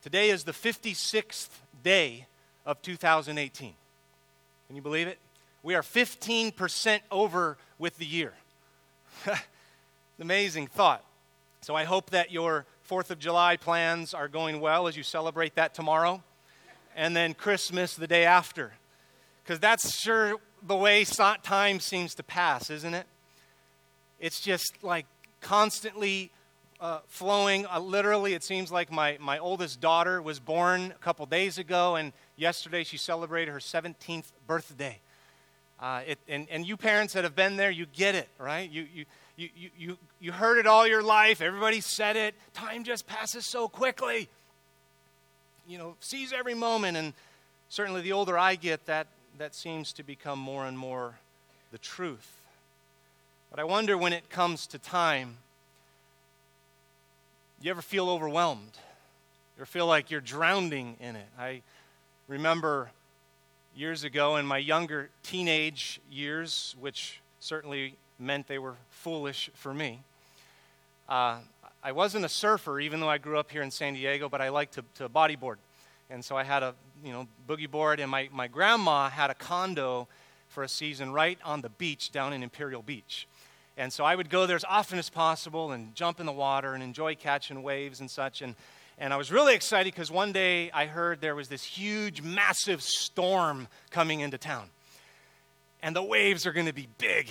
Today is the 56th day of 2018. Can you believe it? We are 15% over with the year. Amazing thought. So I hope that your 4th of July plans are going well as you celebrate that tomorrow, and then Christmas the day after. Because that's sure the way time seems to pass, isn't it? It's just like constantly uh, flowing. Uh, literally, it seems like my, my oldest daughter was born a couple days ago, and yesterday she celebrated her 17th birthday. Uh, it, and, and you parents that have been there, you get it, right? You, you, you, you, you heard it all your life. Everybody said it. Time just passes so quickly. You know, seize every moment. And certainly the older I get, that, that seems to become more and more the truth. But I wonder when it comes to time, you ever feel overwhelmed? Ever feel like you're drowning in it? I remember years ago in my younger teenage years, which certainly meant they were foolish for me. Uh, I wasn't a surfer, even though I grew up here in San Diego, but I liked to, to bodyboard. And so I had a you know boogie board, and my, my grandma had a condo for a season right on the beach down in Imperial Beach. And so I would go there as often as possible and jump in the water and enjoy catching waves and such. And, and I was really excited because one day I heard there was this huge, massive storm coming into town. And the waves are going to be big.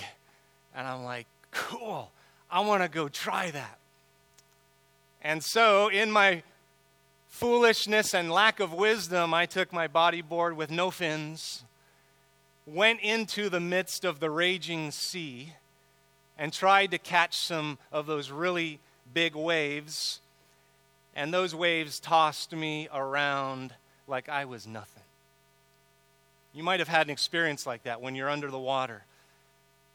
And I'm like, cool, I want to go try that. And so, in my foolishness and lack of wisdom, I took my bodyboard with no fins, went into the midst of the raging sea and tried to catch some of those really big waves. And those waves tossed me around like I was nothing. You might have had an experience like that when you're under the water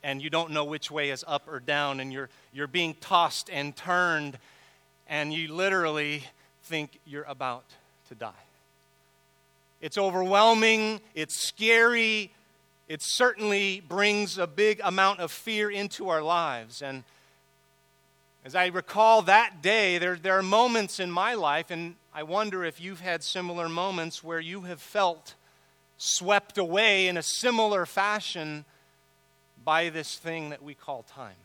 and you don't know which way is up or down, and you're, you're being tossed and turned, and you literally think you're about to die. It's overwhelming, it's scary, it certainly brings a big amount of fear into our lives. And as I recall that day, there, there are moments in my life, and I wonder if you've had similar moments where you have felt swept away in a similar fashion by this thing that we call time.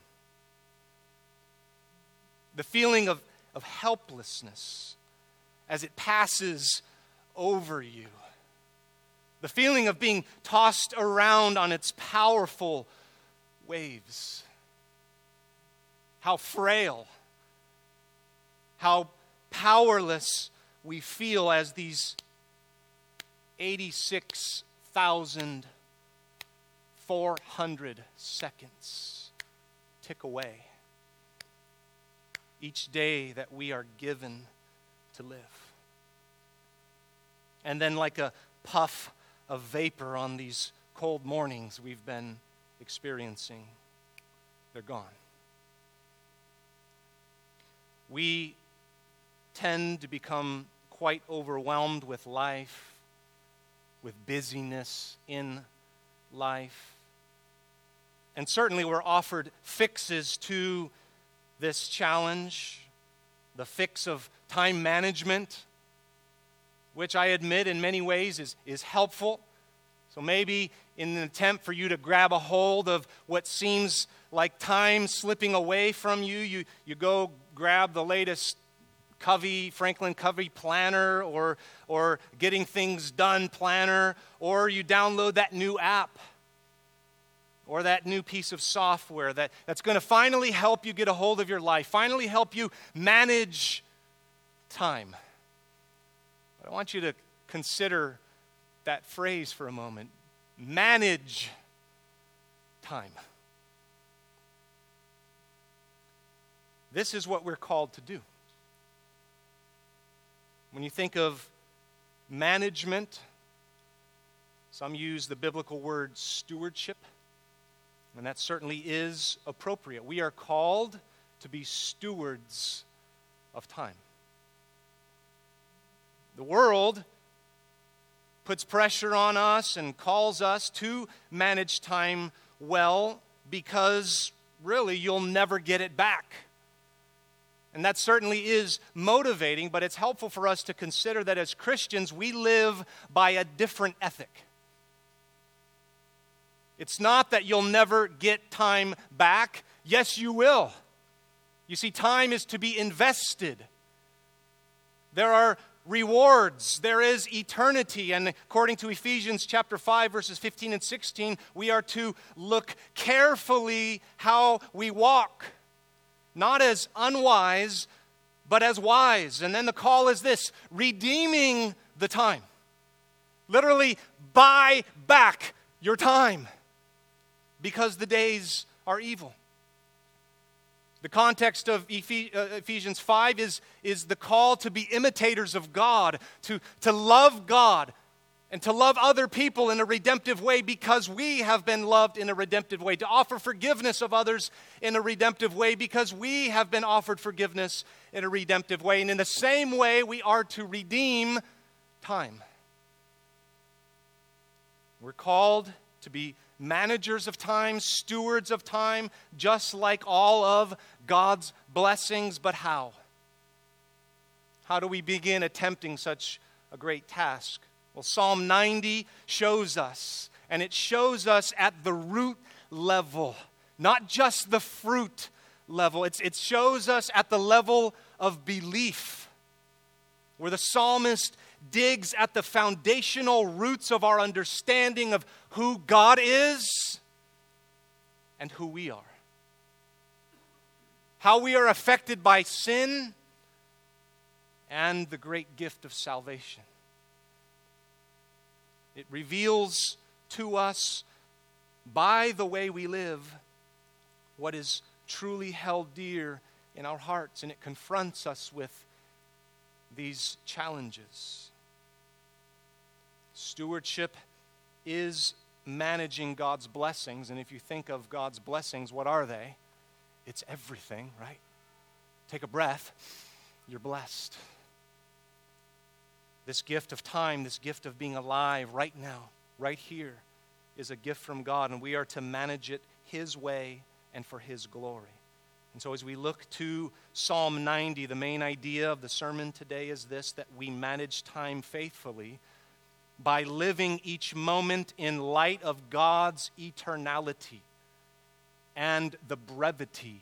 The feeling of, of helplessness as it passes over you the feeling of being tossed around on its powerful waves. How frail, how powerless we feel as these 86,400 seconds tick away. Each day that we are given to live. And then, like a puff of vapor on these cold mornings we've been experiencing. They're gone. We tend to become quite overwhelmed with life, with busyness in life. And certainly we're offered fixes to this challenge the fix of time management which I admit in many ways is, is helpful. So maybe in an attempt for you to grab a hold of what seems like time slipping away from you, you, you go grab the latest Covey, Franklin Covey planner or, or getting things done planner, or you download that new app or that new piece of software that, that's going to finally help you get a hold of your life, finally help you manage time. I want you to consider that phrase for a moment manage time. This is what we're called to do. When you think of management, some use the biblical word stewardship, and that certainly is appropriate. We are called to be stewards of time. The world puts pressure on us and calls us to manage time well because really you'll never get it back. And that certainly is motivating, but it's helpful for us to consider that as Christians, we live by a different ethic. It's not that you'll never get time back. Yes, you will. You see, time is to be invested. There are rewards. There is eternity. And according to Ephesians chapter 5 verses 15 and 16, we are to look carefully how we walk, not as unwise, but as wise. And then the call is this, redeeming the time. Literally buy back your time because the days are evil. The context of uh, Ephesians 5 is, is the call to be imitators of God, to, to love God, and to love other people in a redemptive way because we have been loved in a redemptive way, to offer forgiveness of others in a redemptive way because we have been offered forgiveness in a redemptive way. And in the same way, we are to redeem time. We're called to be managers of time, stewards of time, just like all of God's blessings. But how? How do we begin attempting such a great task? Well, Psalm 90 shows us, and it shows us at the root level, not just the fruit level. It's, it shows us at the level of belief, where the psalmist digs at the foundational roots of our understanding of who God is and who we are. How we are affected by sin and the great gift of salvation. It reveals to us by the way we live what is truly held dear in our hearts, and it confronts us with these challenges. Stewardship is managing God's blessings. And if you think of God's blessings, what are they? It's everything, right? Take a breath, you're blessed. This gift of time, this gift of being alive right now, right here, is a gift from God, and we are to manage it His way and for His glory. And so, as we look to Psalm 90, the main idea of the sermon today is this that we manage time faithfully by living each moment in light of God's eternality and the brevity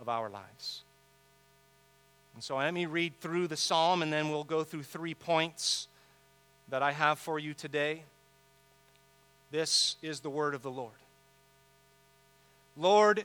of our lives. And so let me read through the psalm and then we'll go through three points that I have for you today. This is the word of the Lord. Lord,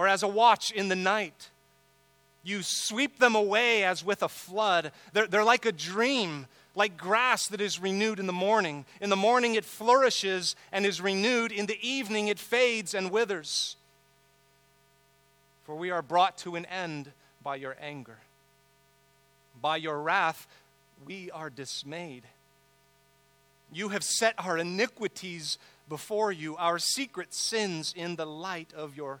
or as a watch in the night. You sweep them away as with a flood. They're, they're like a dream, like grass that is renewed in the morning. In the morning it flourishes and is renewed. In the evening it fades and withers. For we are brought to an end by your anger. By your wrath we are dismayed. You have set our iniquities before you, our secret sins in the light of your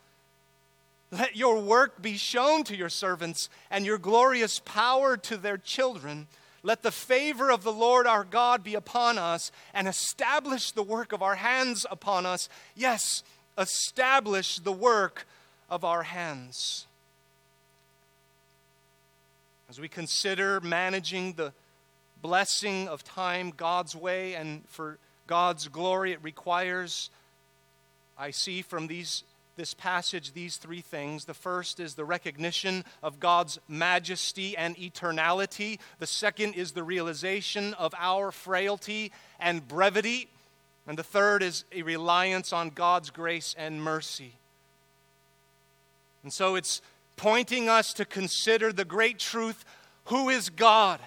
Let your work be shown to your servants, and your glorious power to their children. Let the favor of the Lord our God be upon us, and establish the work of our hands upon us. Yes, establish the work of our hands. As we consider managing the blessing of time God's way and for God's glory, it requires, I see from these, this passage, these three things. The first is the recognition of God's majesty and eternality, the second is the realization of our frailty and brevity, and the third is a reliance on God's grace and mercy. And so it's pointing us to consider the great truth who is God?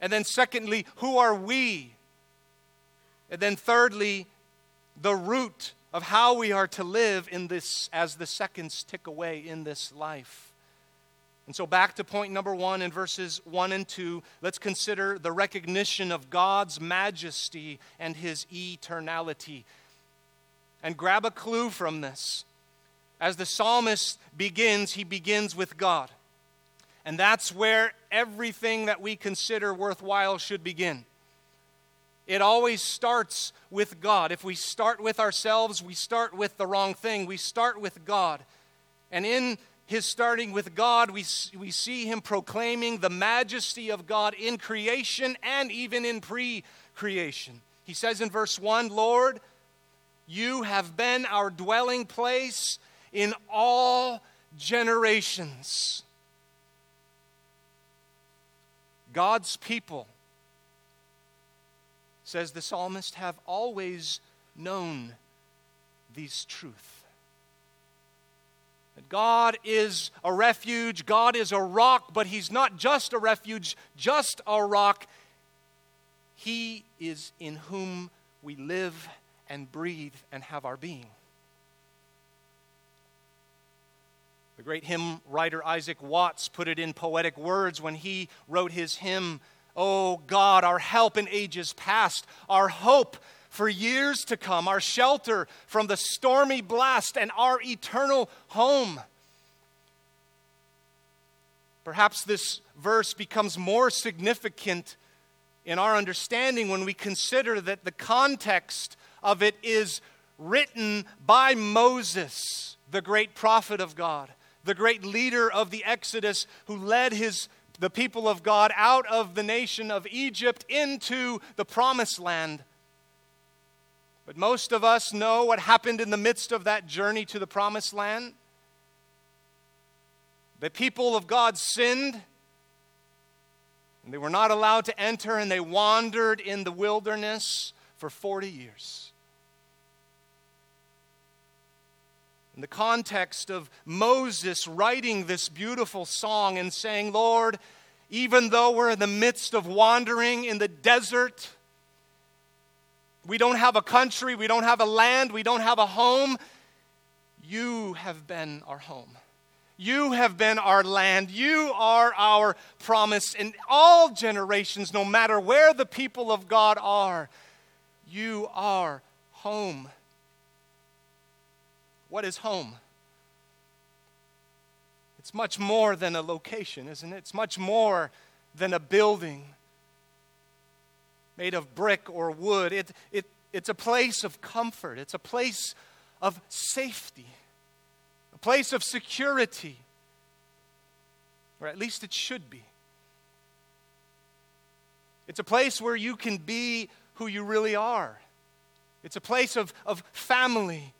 And then, secondly, who are we? And then, thirdly, the root of how we are to live in this as the seconds tick away in this life. And so, back to point number one in verses one and two, let's consider the recognition of God's majesty and his eternality. And grab a clue from this. As the psalmist begins, he begins with God. And that's where everything that we consider worthwhile should begin. It always starts with God. If we start with ourselves, we start with the wrong thing. We start with God. And in his starting with God, we, we see him proclaiming the majesty of God in creation and even in pre creation. He says in verse 1 Lord, you have been our dwelling place in all generations. God's people, says the psalmist, have always known these truth. That God is a refuge, God is a rock, but He's not just a refuge, just a rock. He is in whom we live and breathe and have our being. The great hymn writer Isaac Watts put it in poetic words when he wrote his hymn, Oh God, our help in ages past, our hope for years to come, our shelter from the stormy blast, and our eternal home. Perhaps this verse becomes more significant in our understanding when we consider that the context of it is written by Moses, the great prophet of God the great leader of the Exodus who led his the people of God out of the nation of Egypt into the promised land. But most of us know what happened in the midst of that journey to the promised land. The people of God sinned, and they were not allowed to enter, and they wandered in the wilderness for 40 years. In the context of Moses writing this beautiful song and saying, Lord, even though we're in the midst of wandering in the desert, we don't have a country, we don't have a land, we don't have a home, you have been our home. You have been our land. You are our promise in all generations, no matter where the people of God are. You are home. What is home? It's much more than a location, isn't it? It's much more than a building made of brick or wood. It, it, it's a place of comfort, it's a place of safety, a place of security, or at least it should be. It's a place where you can be who you really are. It's a place of, of family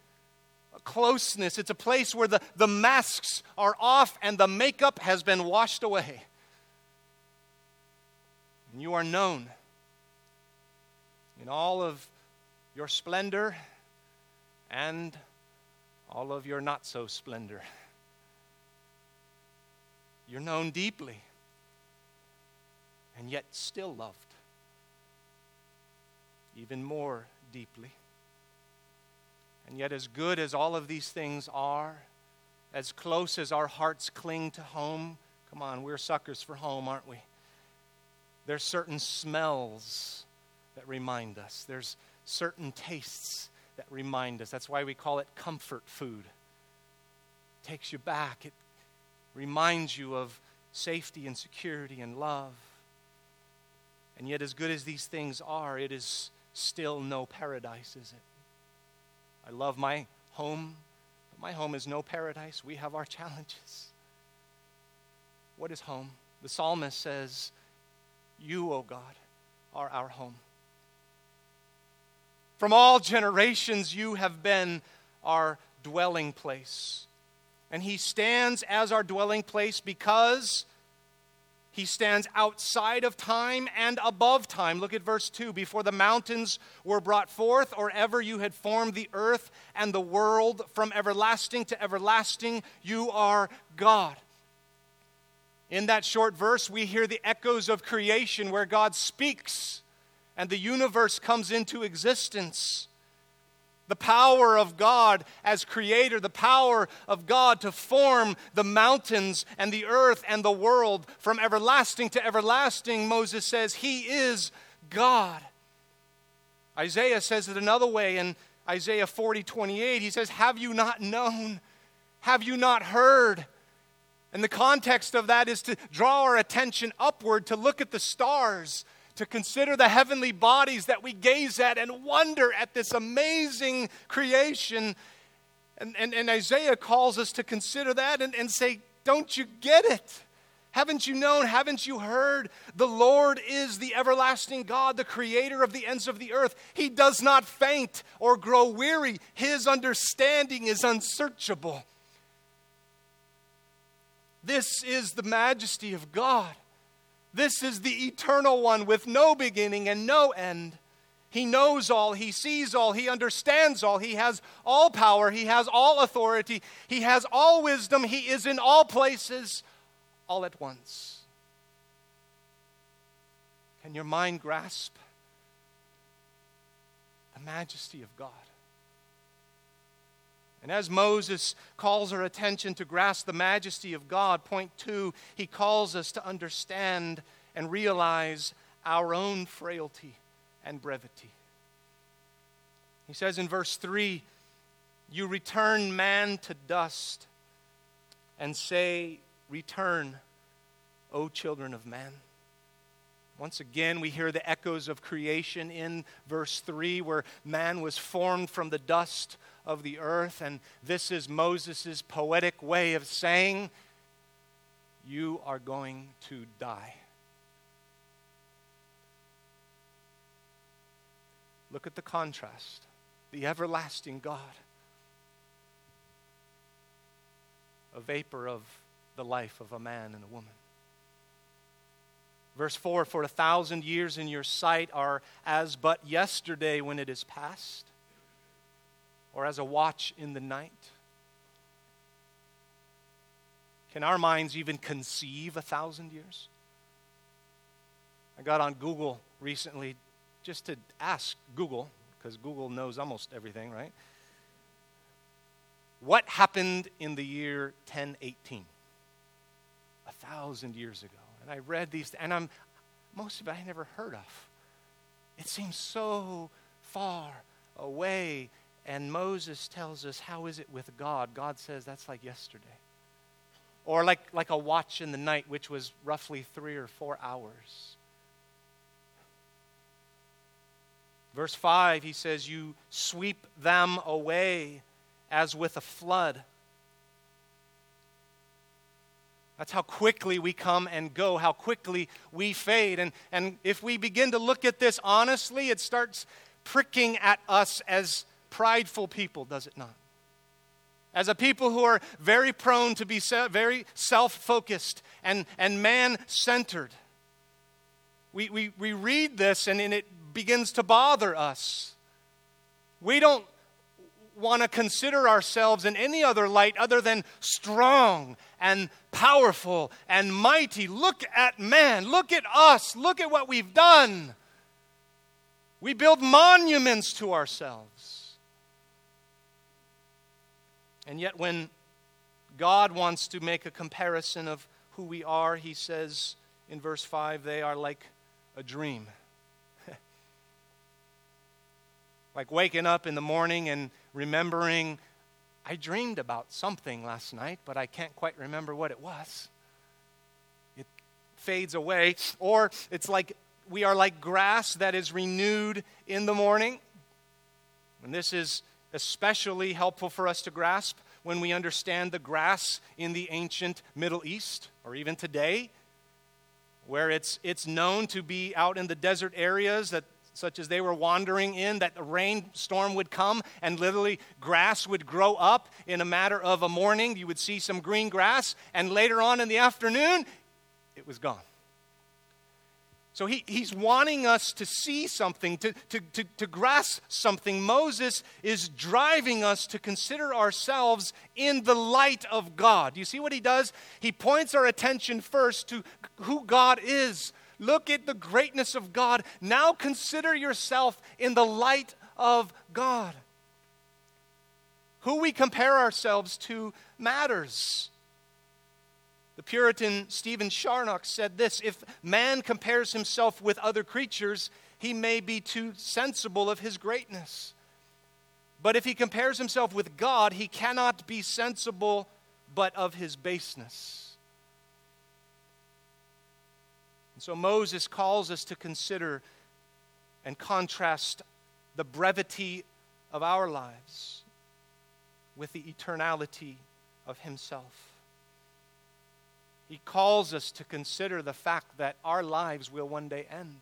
closeness. It's a place where the, the masks are off and the makeup has been washed away. And you are known in all of your splendor and all of your not so splendor. You're known deeply and yet still loved, even more deeply. And yet, as good as all of these things are, as close as our hearts cling to home, come on, we're suckers for home, aren't we? There's certain smells that remind us, there's certain tastes that remind us. That's why we call it comfort food. It takes you back, it reminds you of safety and security and love. And yet, as good as these things are, it is still no paradise, is it? I love my home, but my home is no paradise. We have our challenges. What is home? The psalmist says, You, O God, are our home. From all generations, you have been our dwelling place. And he stands as our dwelling place because he stands outside of time and above time. Look at verse 2. Before the mountains were brought forth, or ever you had formed the earth and the world, from everlasting to everlasting, you are God. In that short verse, we hear the echoes of creation where God speaks and the universe comes into existence the power of God as creator, the power of God to form the mountains and the earth and the world from everlasting to everlasting, Moses says, He is God. Isaiah says it another way in Isaiah 40 28. He says, Have you not known? Have you not heard? And the context of that is to draw our attention upward, to look at the stars to consider the heavenly bodies that we gaze at and wonder at this amazing creation. And, and, and Isaiah calls us to consider that and, and say, Don't you get it? Haven't you known? Haven't you heard? The Lord is the everlasting God, the creator of the ends of the earth. He does not faint or grow weary, His understanding is unsearchable. This is the majesty of God. This is the eternal one with no beginning and no end. He knows all, he sees all, he understands all, he has all power, he has all authority, he has all wisdom, he is in all places all at once. Can your mind grasp the majesty of God? And as Moses calls our attention to grasp the majesty of God, point two, he calls us to understand and realize our own frailty and brevity. He says in verse 3 You return man to dust and say, Return, O children of man. Once again, we hear the echoes of creation in verse 3, where man was formed from the dust of the earth. And this is Moses' poetic way of saying, You are going to die. Look at the contrast. The everlasting God, a vapor of the life of a man and a woman. Verse 4 For a thousand years in your sight are as but yesterday when it is past, or as a watch in the night? Can our minds even conceive a thousand years? I got on Google recently just to ask Google, because Google knows almost everything, right? What happened in the year 1018? A thousand years ago. And I read these, and I'm most of it I never heard of. It seems so far away and Moses tells us, How is it with God? God says that's like yesterday. Or like, like a watch in the night, which was roughly three or four hours. Verse 5, he says, You sweep them away as with a flood. That's how quickly we come and go, how quickly we fade. And, and if we begin to look at this honestly, it starts pricking at us as prideful people, does it not? As a people who are very prone to be very self focused and, and man centered. We, we, we read this and, and it begins to bother us. We don't want to consider ourselves in any other light other than strong and powerful and mighty. Look at man. Look at us. Look at what we've done. We build monuments to ourselves. And yet, when God wants to make a comparison of who we are, he says in verse 5 they are like a dream. like waking up in the morning and remembering, I dreamed about something last night, but I can't quite remember what it was. It fades away. Or it's like we are like grass that is renewed in the morning. And this is especially helpful for us to grasp when we understand the grass in the ancient Middle East, or even today, where it's, it's known to be out in the desert areas that such as they were wandering in, that a rainstorm would come and literally grass would grow up in a matter of a morning. You would see some green grass, and later on in the afternoon, it was gone. So he, he's wanting us to see something, to, to, to, to, grasp something. Moses is driving us to consider ourselves in the light of God. You see what he does? He points our attention first to who God is. Look at the greatness of God. Now consider yourself in the light of God. Who we compare ourselves to matters. The Puritan Stephen Charnock said this If man compares himself with other creatures, he may be too sensible of his greatness. But if he compares himself with God, he cannot be sensible but of his baseness. So Moses calls us to consider and contrast the brevity of our lives with the eternality of himself. He calls us to consider the fact that our lives will one day end.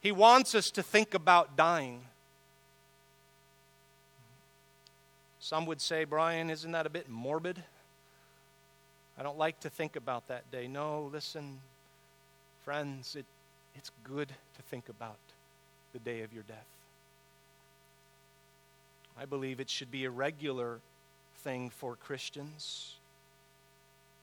He wants us to think about dying. Some would say, Brian, isn't that a bit morbid? I don't like to think about that day. No, listen, friends, it, it's good to think about the day of your death. I believe it should be a regular thing for Christians.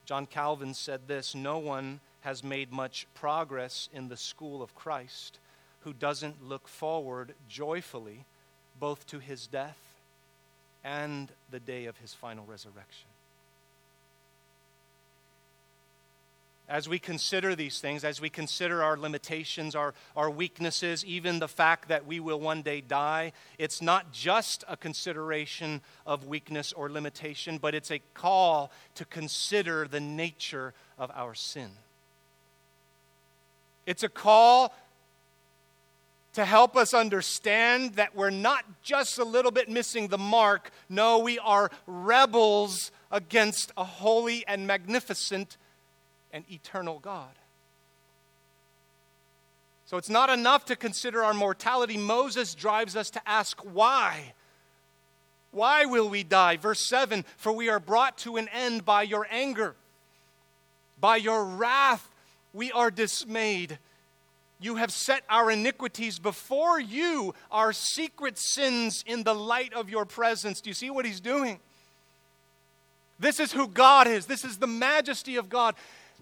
John Calvin said this No one has made much progress in the school of Christ who doesn't look forward joyfully both to his death and the day of his final resurrection. As we consider these things, as we consider our limitations, our, our weaknesses, even the fact that we will one day die, it's not just a consideration of weakness or limitation, but it's a call to consider the nature of our sin. It's a call to help us understand that we're not just a little bit missing the mark. No, we are rebels against a holy and magnificent and eternal God. So it's not enough to consider our mortality. Moses drives us to ask why. Why will we die? Verse 7 For we are brought to an end by your anger, by your wrath, we are dismayed. You have set our iniquities before you, our secret sins in the light of your presence. Do you see what he's doing? This is who God is. This is the majesty of God.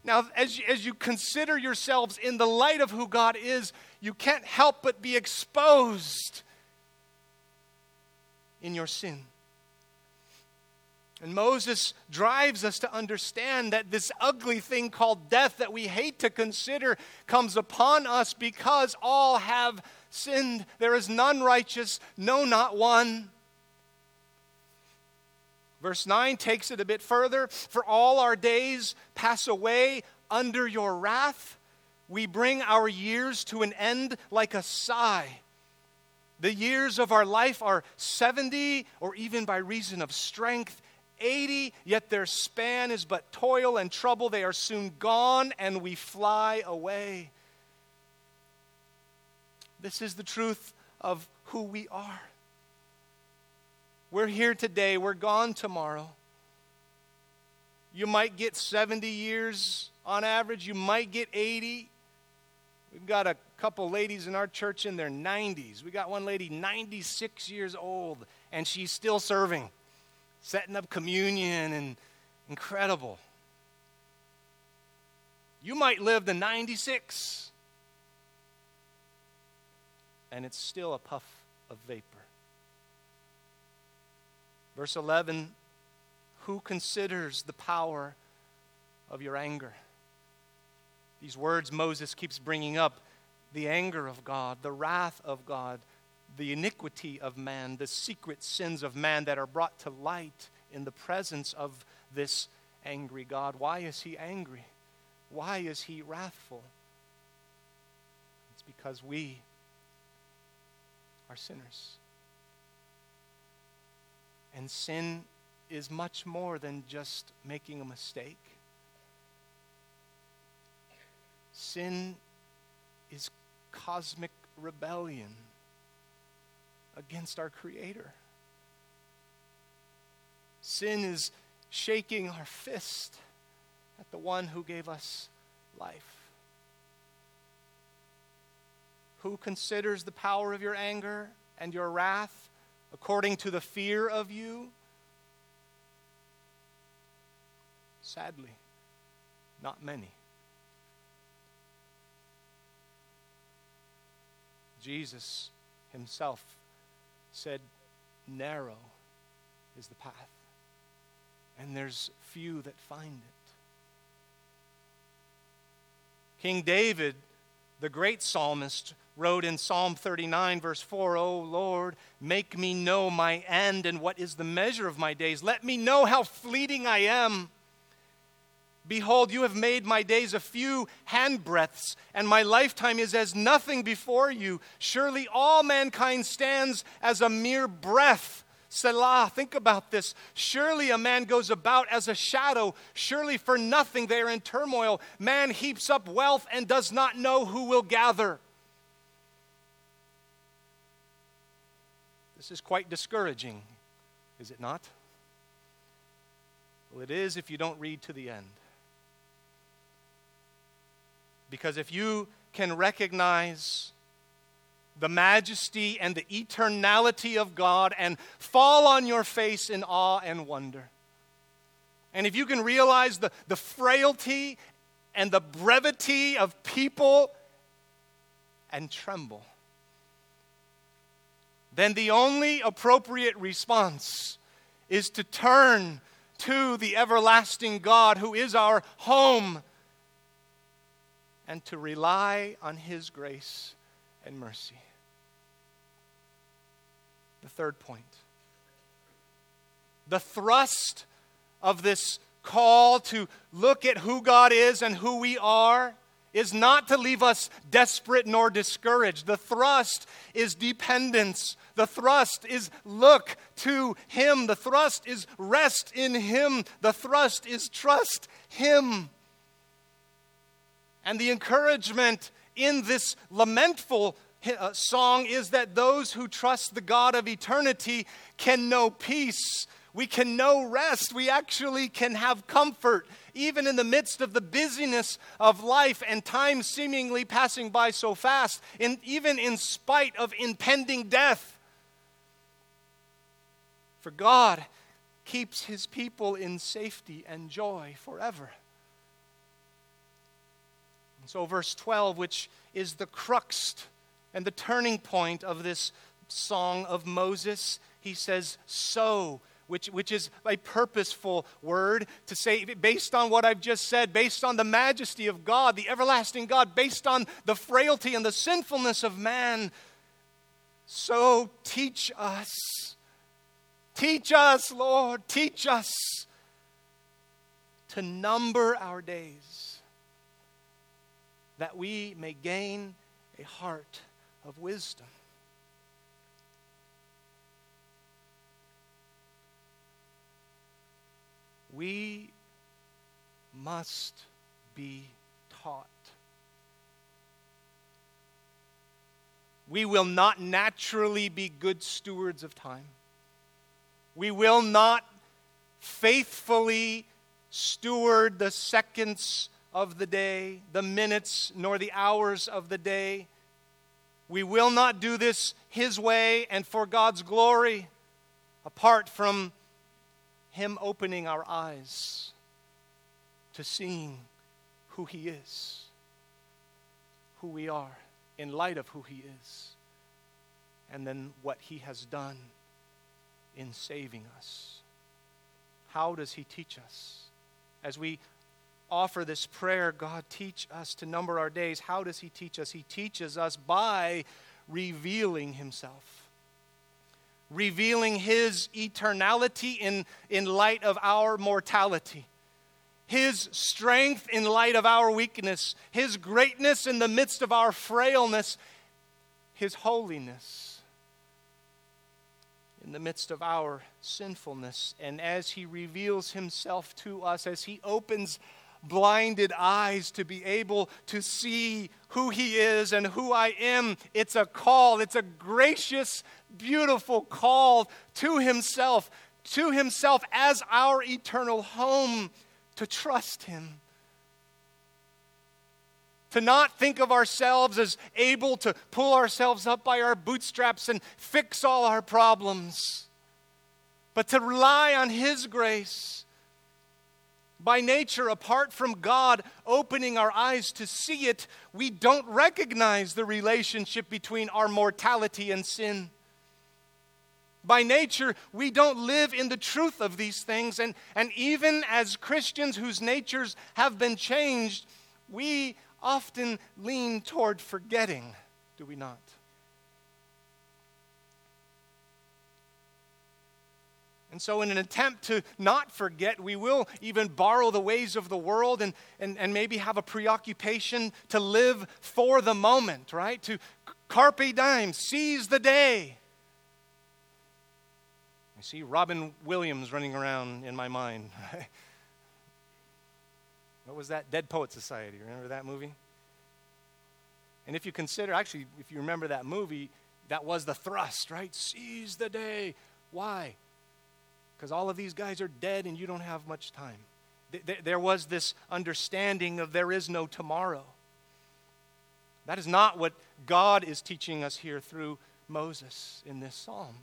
Now, as you, as you consider yourselves in the light of who God is, you can't help but be exposed in your sin. And Moses drives us to understand that this ugly thing called death that we hate to consider comes upon us because all have sinned. There is none righteous, no, not one. Verse 9 takes it a bit further. For all our days pass away under your wrath. We bring our years to an end like a sigh. The years of our life are 70, or even by reason of strength, 80, yet their span is but toil and trouble. They are soon gone, and we fly away. This is the truth of who we are. We're here today, we're gone tomorrow. You might get 70 years on average, you might get 80. We've got a couple ladies in our church in their 90s. We got one lady 96 years old, and she's still serving, setting up communion, and incredible. You might live to 96, and it's still a puff of vapor. Verse 11 Who considers the power of your anger? These words Moses keeps bringing up the anger of God, the wrath of God, the iniquity of man, the secret sins of man that are brought to light in the presence of this angry God. Why is he angry? Why is he wrathful? It's because we are sinners. And sin is much more than just making a mistake. Sin is cosmic rebellion against our Creator. Sin is shaking our fist at the one who gave us life. Who considers the power of your anger and your wrath according to the fear of you? Sadly, not many. Jesus himself said, Narrow is the path, and there's few that find it. King David, the great psalmist, wrote in Psalm 39, verse 4 O Lord, make me know my end and what is the measure of my days. Let me know how fleeting I am. Behold, you have made my days a few handbreadths, and my lifetime is as nothing before you. Surely all mankind stands as a mere breath. Selah, think about this. Surely a man goes about as a shadow. Surely for nothing they are in turmoil. Man heaps up wealth and does not know who will gather. This is quite discouraging, is it not? Well, it is if you don't read to the end. Because if you can recognize the majesty and the eternality of God and fall on your face in awe and wonder, and if you can realize the, the frailty and the brevity of people and tremble, then the only appropriate response is to turn to the everlasting God who is our home and to rely on His grace and mercy. The third point the thrust of this call to look at who God is and who we are is not to leave us desperate nor discouraged. The thrust is dependence. The thrust is look to Him. The thrust is rest in Him. The thrust is trust Him. And the encouragement in this lamentful uh, song is that those who trust the God of eternity can know peace. We can know rest. We actually can have comfort, even in the midst of the busyness of life and time seemingly passing by so fast, and even in spite of impending death. For God keeps his people in safety and joy forever. And so, verse 12, which is the crux and the turning point of this song of Moses, he says, So, which, which is a purposeful word to say, based on what I've just said, based on the majesty of God, the everlasting God, based on the frailty and the sinfulness of man. So teach us. Teach us, Lord, teach us to number our days that we may gain a heart of wisdom. We must be taught. We will not naturally be good stewards of time. We will not faithfully steward the seconds of the day, the minutes, nor the hours of the day. We will not do this His way and for God's glory apart from Him opening our eyes to seeing who He is, who we are, in light of who He is, and then what He has done in saving us. How does He teach us? As we offer this prayer God, teach us to number our days. How does He teach us? He teaches us by revealing Himself. Revealing his eternality in, in light of our mortality, his strength in light of our weakness, his greatness in the midst of our frailness, his holiness in the midst of our sinfulness. And as he reveals himself to us, as he opens blinded eyes to be able to see who he is and who I am, it's a call. It's a gracious, beautiful call to himself, to himself as our eternal home, to trust him to not think of ourselves as able to pull ourselves up by our bootstraps and fix all our problems, but to rely on His grace. By nature, apart from God opening our eyes to see it, we don't recognize the relationship between our mortality and sin. By nature, we don't live in the truth of these things. And, and even as Christians whose natures have been changed, we often lean toward forgetting, do we not? And so, in an attempt to not forget, we will even borrow the ways of the world and, and, and maybe have a preoccupation to live for the moment, right? To carpe diem, seize the day. I see Robin Williams running around in my mind. What was that? Dead Poet Society. Remember that movie? And if you consider, actually, if you remember that movie, that was the thrust, right? Seize the day. Why? Because all of these guys are dead and you don't have much time. There was this understanding of there is no tomorrow. That is not what God is teaching us here through Moses in this psalm.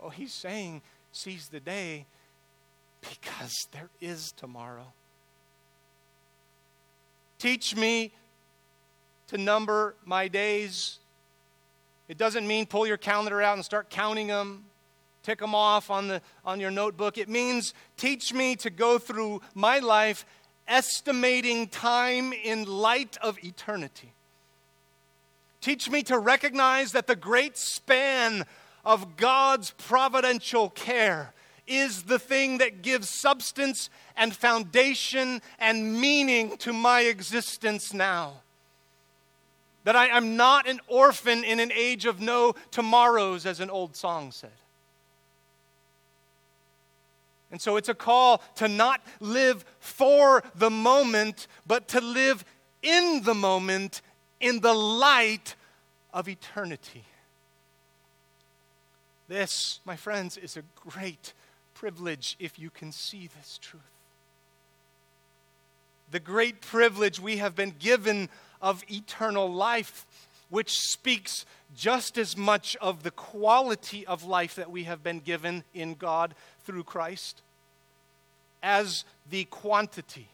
Oh, he's saying, seize the day because there is tomorrow. Teach me to number my days. It doesn't mean pull your calendar out and start counting them, tick them off on, the, on your notebook. It means teach me to go through my life estimating time in light of eternity. Teach me to recognize that the great span of God's providential care is the thing that gives substance and foundation and meaning to my existence now. That I am not an orphan in an age of no tomorrows, as an old song said. And so it's a call to not live for the moment, but to live in the moment in the light of eternity. This, my friends, is a great privilege if you can see this truth. The great privilege we have been given of eternal life, which speaks just as much of the quality of life that we have been given in God through Christ as the quantity.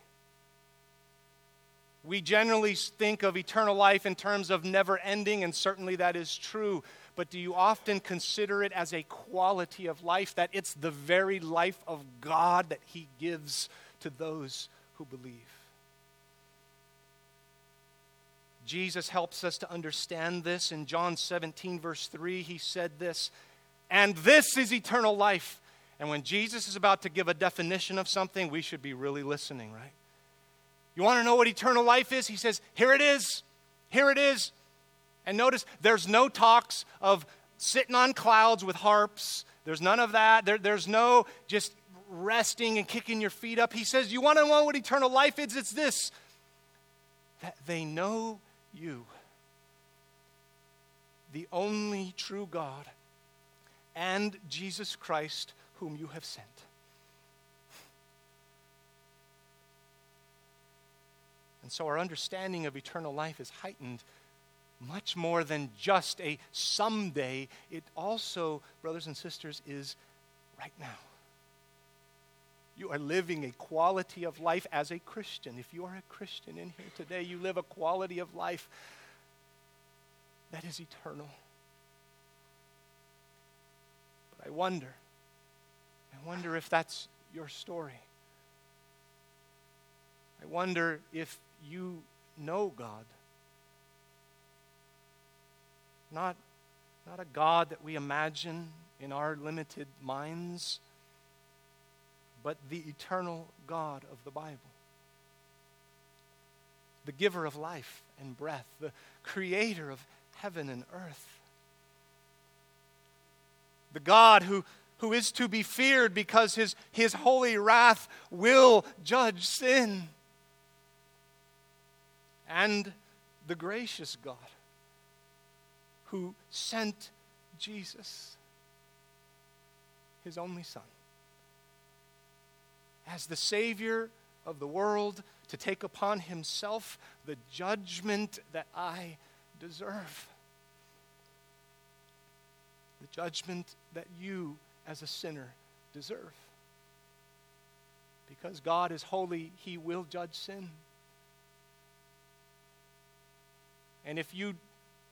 We generally think of eternal life in terms of never ending, and certainly that is true but do you often consider it as a quality of life that it's the very life of God that He gives to those who believe? Jesus helps us to understand this. In John 17, verse 3, he said this, and this is eternal life. And when Jesus is about to give a definition of something, we should be really listening, right? You want to know what eternal life is? He says, Here it is. Here it is. And notice there's no talks of sitting on clouds with harps. There's none of that. There, there's no just resting and kicking your feet up. He says, You want to know what eternal life is? It's this that they know you, the only true God, and Jesus Christ, whom you have sent. And so our understanding of eternal life is heightened much more than just a someday. It also, brothers and sisters, is right now. You are living a quality of life as a Christian. If you are a Christian in here today, you live a quality of life that is eternal. But I wonder, I wonder if that's your story. I wonder if you know God. Not, not a God that we imagine in our limited minds, but the eternal God of the Bible. The giver of life and breath, the creator of heaven and earth. The God who, who is to be feared because his, his holy wrath will judge sin. And the gracious God who sent Jesus, his only Son, as the Savior of the world to take upon himself the judgment that I deserve. The judgment that you, as a sinner, deserve. Because God is holy, he will judge sin. And if you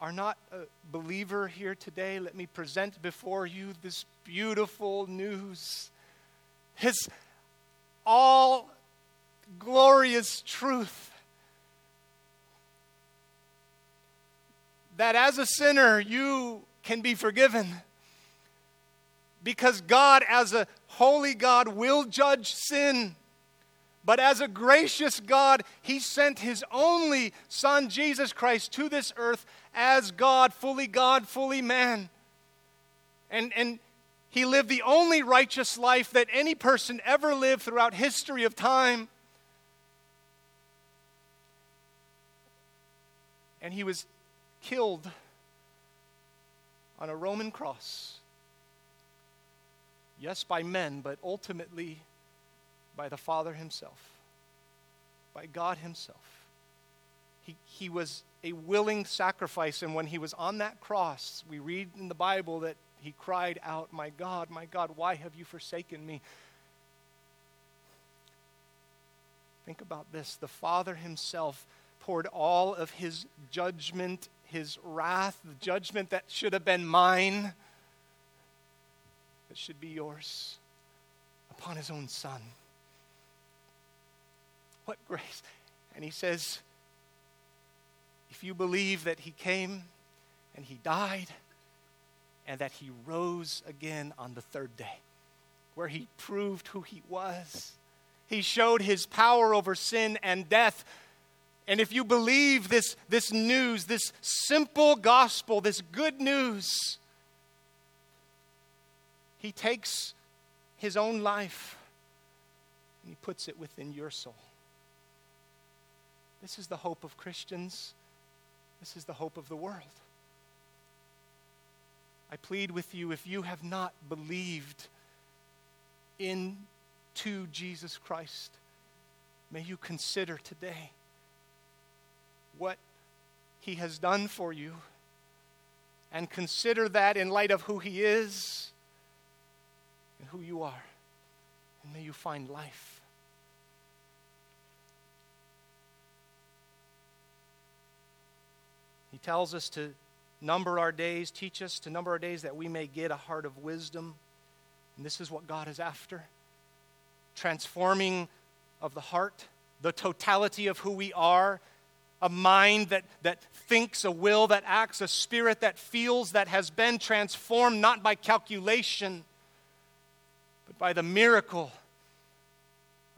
are not a believer here today, let me present before you this beautiful news. His all glorious truth that as a sinner you can be forgiven because God, as a holy God, will judge sin. But as a gracious God, He sent His only Son, Jesus Christ, to this earth as God, fully God, fully man. And, and He lived the only righteous life that any person ever lived throughout history of time. And He was killed on a Roman cross. Yes, by men, but ultimately by the Father Himself, by God Himself. He, he was a willing sacrifice, and when He was on that cross, we read in the Bible that He cried out, My God, my God, why have you forsaken me? Think about this the Father Himself poured all of His judgment, His wrath, the judgment that should have been mine, that should be yours, upon His own Son. What grace. And he says, if you believe that he came and he died and that he rose again on the third day, where he proved who he was, he showed his power over sin and death. And if you believe this, this news, this simple gospel, this good news, he takes his own life and he puts it within your soul. This is the hope of Christians. This is the hope of the world. I plead with you if you have not believed into Jesus Christ, may you consider today what he has done for you and consider that in light of who he is and who you are. And may you find life. He tells us to number our days, teach us to number our days that we may get a heart of wisdom. And this is what God is after transforming of the heart, the totality of who we are, a mind that, that thinks, a will that acts, a spirit that feels, that has been transformed not by calculation, by the miracle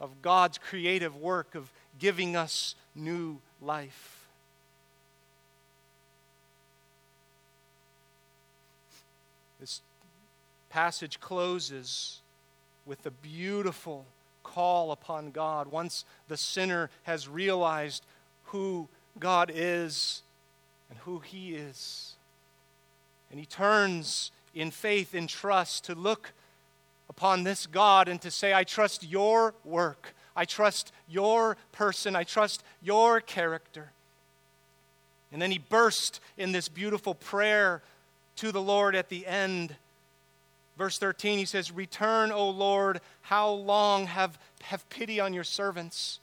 of God's creative work of giving us new life. This passage closes with a beautiful call upon God. Once the sinner has realized who God is and who he is, and he turns in faith, in trust, to look upon this God and to say, I trust your work. I trust your person. I trust your character. And then he burst in this beautiful prayer to the Lord at the end. Verse 13, he says, Return, O Lord, how long have, have pity on your servants?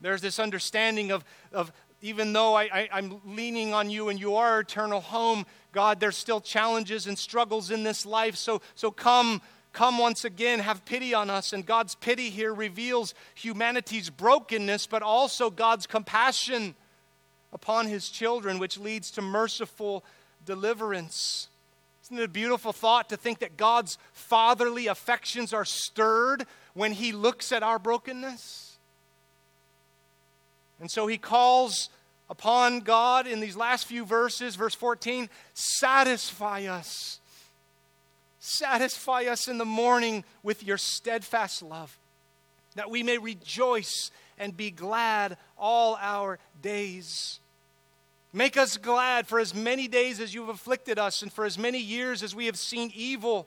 There's this understanding of, of even though I, I, I'm leaning on you and you are eternal home, God, there's still challenges and struggles in this life. So, so come, come once again, have pity on us. And God's pity here reveals humanity's brokenness, but also God's compassion upon his children, which leads to merciful deliverance. Isn't it a beautiful thought to think that God's fatherly affections are stirred when He looks at our brokenness? And so He calls upon God in these last few verses, verse 14 satisfy us. Satisfy us in the morning with your steadfast love, that we may rejoice and be glad all our days. Make us glad for as many days as you have afflicted us, and for as many years as we have seen evil.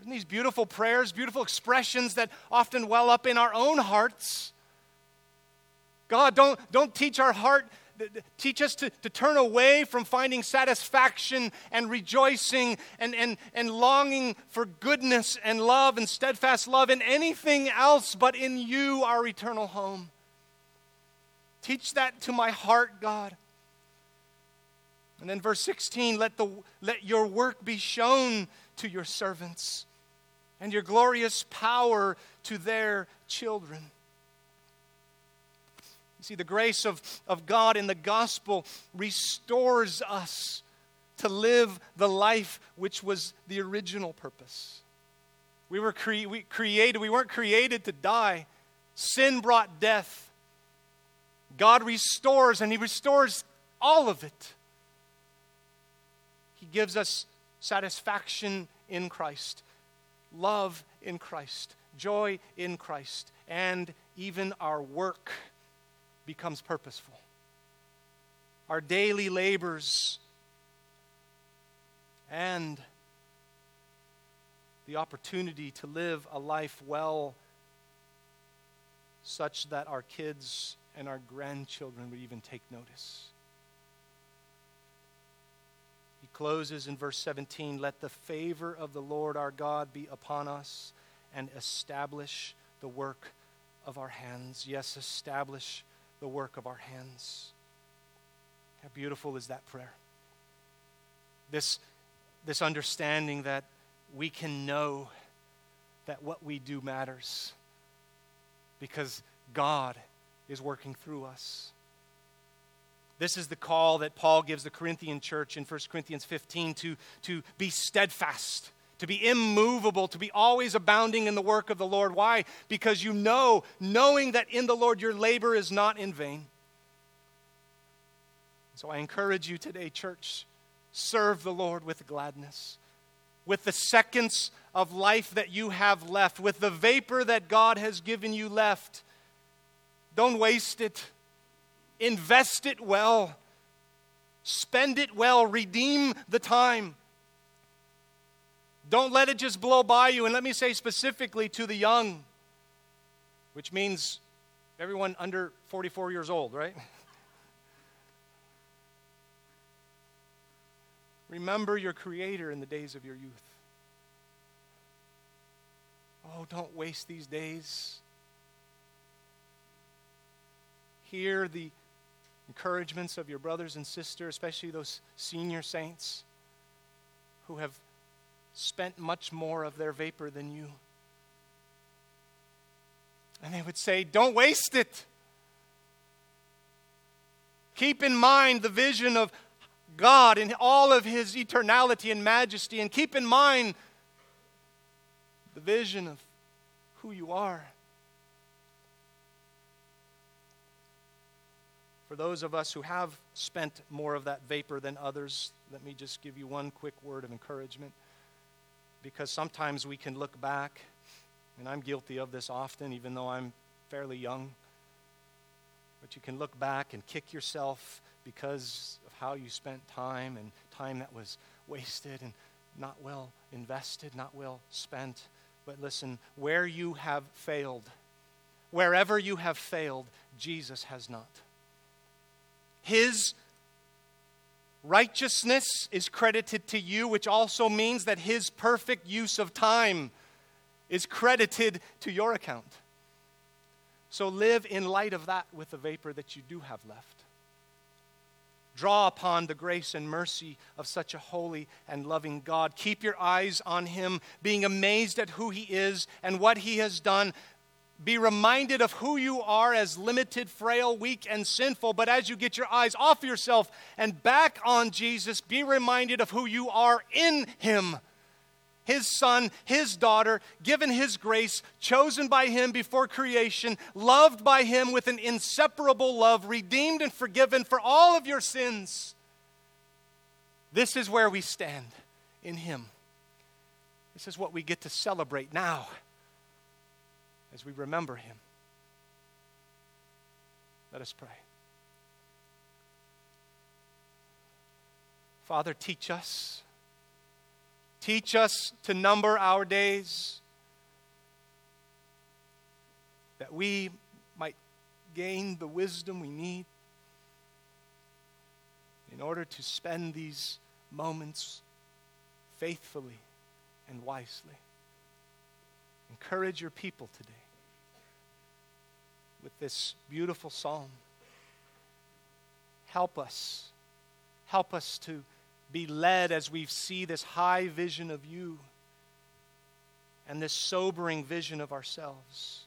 Isn't these beautiful prayers, beautiful expressions that often well up in our own hearts? God, don't, don't teach our heart, teach us to, to turn away from finding satisfaction and rejoicing and, and, and longing for goodness and love and steadfast love in anything else but in you, our eternal home. Teach that to my heart, God. And then verse 16, let, the, let your work be shown to your servants and your glorious power to their children. You see, the grace of, of God in the gospel restores us to live the life which was the original purpose. We were cre- we created, we weren't created to die. Sin brought death. God restores, and He restores all of it. He gives us satisfaction in Christ, love in Christ, joy in Christ, and even our work becomes purposeful. Our daily labors and the opportunity to live a life well, such that our kids and our grandchildren would even take notice. He closes in verse 17 Let the favor of the Lord our God be upon us and establish the work of our hands. Yes, establish the work of our hands. How beautiful is that prayer? This, this understanding that we can know that what we do matters because God is working through us. This is the call that Paul gives the Corinthian church in 1 Corinthians 15 to, to be steadfast to be immovable, to be always abounding in the work of the Lord. Why? Because you know, knowing that in the Lord your labor is not in vain. So I encourage you today, church, serve the Lord with gladness, with the seconds of life that you have left, with the vapor that God has given you left. Don't waste it, invest it well, spend it well, redeem the time. Don't let it just blow by you. And let me say specifically to the young, which means everyone under 44 years old, right? Remember your Creator in the days of your youth. Oh, don't waste these days. Hear the encouragements of your brothers and sisters, especially those senior saints who have spent much more of their vapor than you. And they would say, Don't waste it. Keep in mind the vision of God in all of his eternality and majesty, and keep in mind the vision of who you are. For those of us who have spent more of that vapor than others, let me just give you one quick word of encouragement because sometimes we can look back, and I'm guilty of this often, even though I'm fairly young. But you can look back and kick yourself because of how you spent time and time that was wasted and not well invested, not well spent. But listen, where you have failed, wherever you have failed, Jesus has not. His Righteousness is credited to you, which also means that his perfect use of time is credited to your account. So live in light of that with the vapor that you do have left. Draw upon the grace and mercy of such a holy and loving God. Keep your eyes on him, being amazed at who he is and what he has done. Be reminded of who you are as limited, frail, weak, and sinful. But as you get your eyes off yourself and back on Jesus, be reminded of who you are in Him. His son, his daughter, given his grace, chosen by him before creation, loved by him with an inseparable love, redeemed and forgiven for all of your sins. This is where we stand in him. This is what we get to celebrate now as we remember him. Let us pray. Father, teach us. Teach us to number our days that we might gain the wisdom we need in order to spend these moments faithfully and wisely. Encourage your people today with this beautiful psalm. Help us. Help us to be led as we see this high vision of you and this sobering vision of ourselves.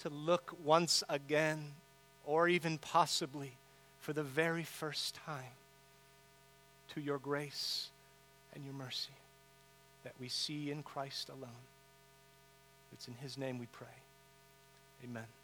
To look once again, or even possibly for the very first time, to your grace and your mercy that we see in Christ alone. It's in His name we pray. Amen.